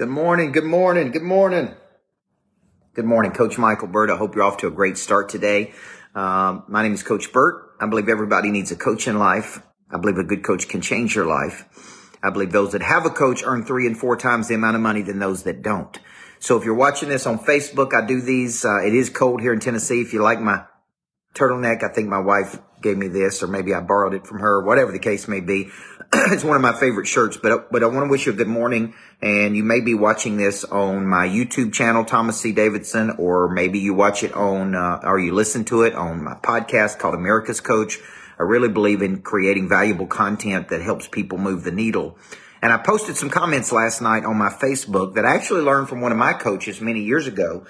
Good morning. Good morning. Good morning. Good morning, Coach Michael Burt. I hope you're off to a great start today. Um, my name is Coach Burt. I believe everybody needs a coach in life. I believe a good coach can change your life. I believe those that have a coach earn three and four times the amount of money than those that don't. So if you're watching this on Facebook, I do these. Uh, it is cold here in Tennessee. If you like my turtleneck, I think my wife gave me this, or maybe I borrowed it from her, whatever the case may be. it's one of my favorite shirts, but, but I want to wish you a good morning. And you may be watching this on my YouTube channel, Thomas C. Davidson, or maybe you watch it on, uh, or you listen to it on my podcast called America's Coach. I really believe in creating valuable content that helps people move the needle. And I posted some comments last night on my Facebook that I actually learned from one of my coaches many years ago.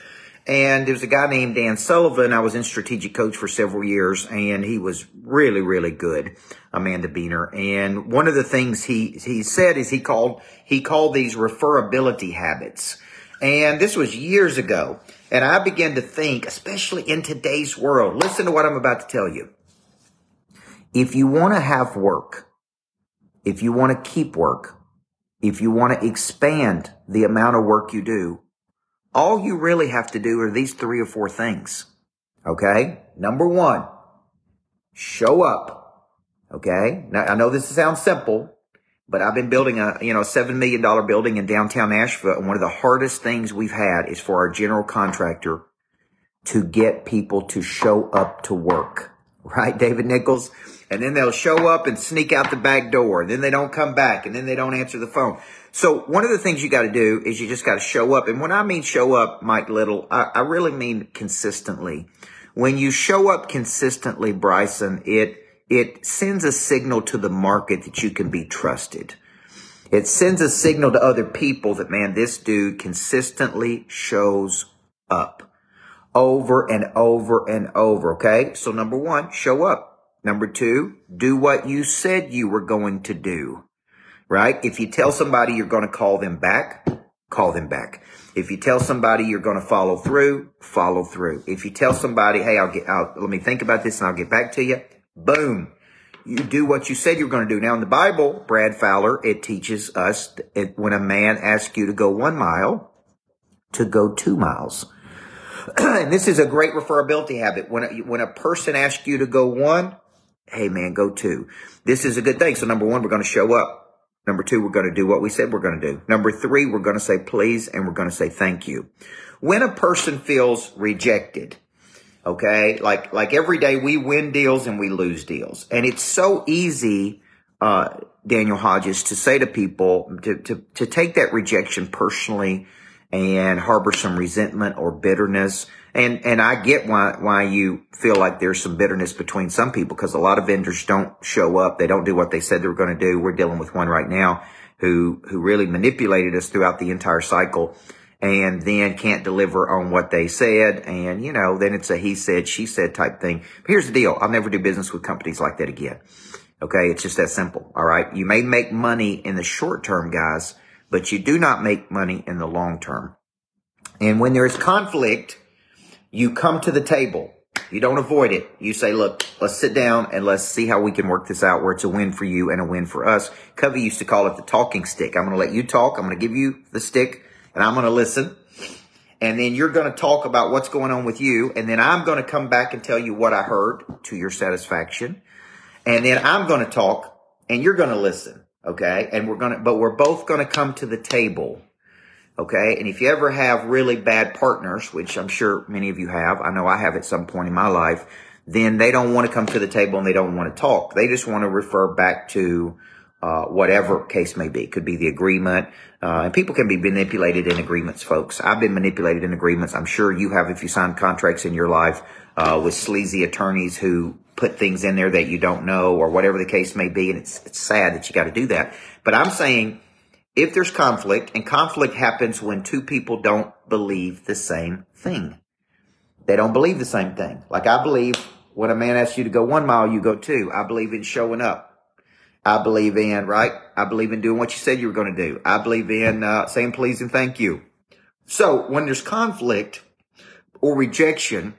And there was a guy named Dan Sullivan. I was in strategic coach for several years and he was really, really good, Amanda Beaner. And one of the things he, he said is he called, he called these referability habits. And this was years ago. And I began to think, especially in today's world, listen to what I'm about to tell you. If you want to have work, if you want to keep work, if you want to expand the amount of work you do, all you really have to do are these three or four things. Okay. Number one, show up. Okay. Now I know this sounds simple, but I've been building a, you know, seven million dollar building in downtown Nashville. And one of the hardest things we've had is for our general contractor to get people to show up to work. Right, David Nichols? And then they'll show up and sneak out the back door. And then they don't come back and then they don't answer the phone. So one of the things you got to do is you just got to show up. And when I mean show up, Mike Little, I, I really mean consistently. When you show up consistently, Bryson, it, it sends a signal to the market that you can be trusted. It sends a signal to other people that, man, this dude consistently shows up over and over and over. Okay. So number one, show up. Number two, do what you said you were going to do right? If you tell somebody you're going to call them back, call them back. If you tell somebody you're going to follow through, follow through. If you tell somebody, hey, I'll get out, let me think about this and I'll get back to you, boom. You do what you said you're going to do. Now in the Bible, Brad Fowler, it teaches us it, when a man asks you to go one mile, to go two miles. and this is a great referability habit. When a, when a person asks you to go one, hey man, go two. This is a good thing. So number one, we're going to show up. Number two, we're going to do what we said we're going to do. Number three, we're going to say please and we're going to say thank you. When a person feels rejected, okay, like, like every day we win deals and we lose deals. And it's so easy, uh, Daniel Hodges to say to people to, to, to take that rejection personally and harbor some resentment or bitterness. And, and I get why, why you feel like there's some bitterness between some people because a lot of vendors don't show up. They don't do what they said they were going to do. We're dealing with one right now who, who really manipulated us throughout the entire cycle and then can't deliver on what they said. And, you know, then it's a he said, she said type thing. But here's the deal. I'll never do business with companies like that again. Okay. It's just that simple. All right. You may make money in the short term, guys, but you do not make money in the long term. And when there is conflict, you come to the table. You don't avoid it. You say, look, let's sit down and let's see how we can work this out where it's a win for you and a win for us. Covey used to call it the talking stick. I'm going to let you talk. I'm going to give you the stick and I'm going to listen. And then you're going to talk about what's going on with you. And then I'm going to come back and tell you what I heard to your satisfaction. And then I'm going to talk and you're going to listen. Okay. And we're going to, but we're both going to come to the table Okay. And if you ever have really bad partners, which I'm sure many of you have, I know I have at some point in my life, then they don't want to come to the table and they don't want to talk. They just want to refer back to, uh, whatever case may be. Could be the agreement. Uh, and people can be manipulated in agreements, folks. I've been manipulated in agreements. I'm sure you have if you sign contracts in your life, uh, with sleazy attorneys who put things in there that you don't know or whatever the case may be. And it's, it's sad that you got to do that. But I'm saying, if there's conflict, and conflict happens when two people don't believe the same thing. They don't believe the same thing. Like I believe when a man asks you to go one mile, you go two. I believe in showing up. I believe in, right? I believe in doing what you said you were going to do. I believe in uh, saying please and thank you. So when there's conflict or rejection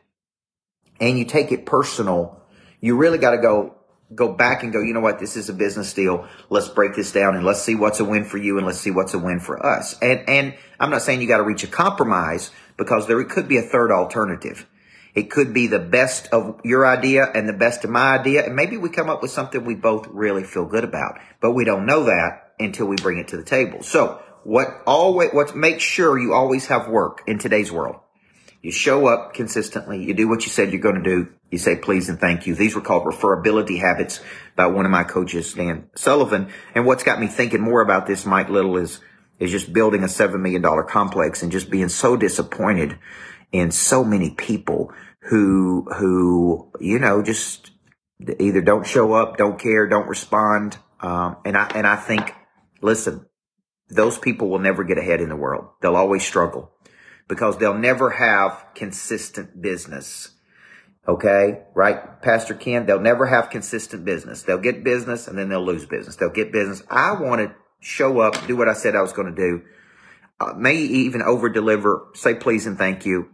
and you take it personal, you really got to go, go back and go, you know what? This is a business deal. Let's break this down and let's see what's a win for you and let's see what's a win for us. And, and I'm not saying you got to reach a compromise because there could be a third alternative. It could be the best of your idea and the best of my idea. And maybe we come up with something we both really feel good about, but we don't know that until we bring it to the table. So what always, what make sure you always have work in today's world. You show up consistently. You do what you said you're going to do. You say please and thank you. These were called referability habits by one of my coaches, Dan Sullivan. And what's got me thinking more about this, Mike Little, is, is just building a seven million dollar complex and just being so disappointed in so many people who, who, you know, just either don't show up, don't care, don't respond. Um, and I, and I think, listen, those people will never get ahead in the world. They'll always struggle because they'll never have consistent business. Okay. Right. Pastor Ken, they'll never have consistent business. They'll get business and then they'll lose business. They'll get business. I want to show up, do what I said I was going to do. Uh, may even over deliver, say please and thank you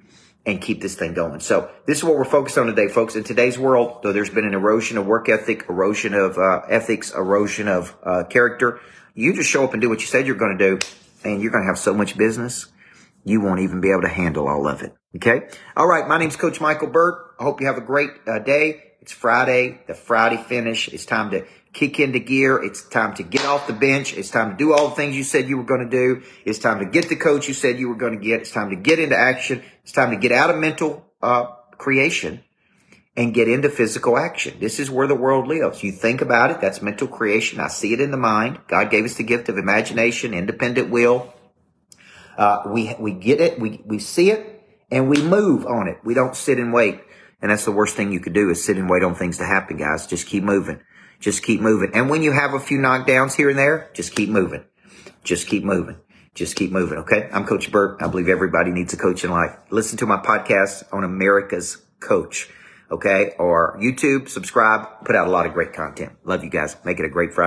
and keep this thing going. So this is what we're focused on today, folks. In today's world, though there's been an erosion of work ethic, erosion of uh, ethics, erosion of uh, character, you just show up and do what you said you're going to do, and you're going to have so much business, you won't even be able to handle all of it. Okay. All right. My name's Coach Michael Burt. I hope you have a great uh, day. It's Friday, the Friday finish. It's time to kick into gear. It's time to get off the bench. It's time to do all the things you said you were going to do. It's time to get the coach you said you were going to get. It's time to get into action. It's time to get out of mental uh, creation and get into physical action. This is where the world lives. You think about it. That's mental creation. I see it in the mind. God gave us the gift of imagination, independent will. Uh, we, we get it. We, we see it and we move on it. We don't sit and wait. And that's the worst thing you could do is sit and wait on things to happen, guys. Just keep moving. Just keep moving. And when you have a few knockdowns here and there, just keep moving. Just keep moving. Just keep moving. Okay. I'm Coach Burt. I believe everybody needs a coach in life. Listen to my podcast on America's Coach. Okay. Or YouTube, subscribe, put out a lot of great content. Love you guys. Make it a great Friday.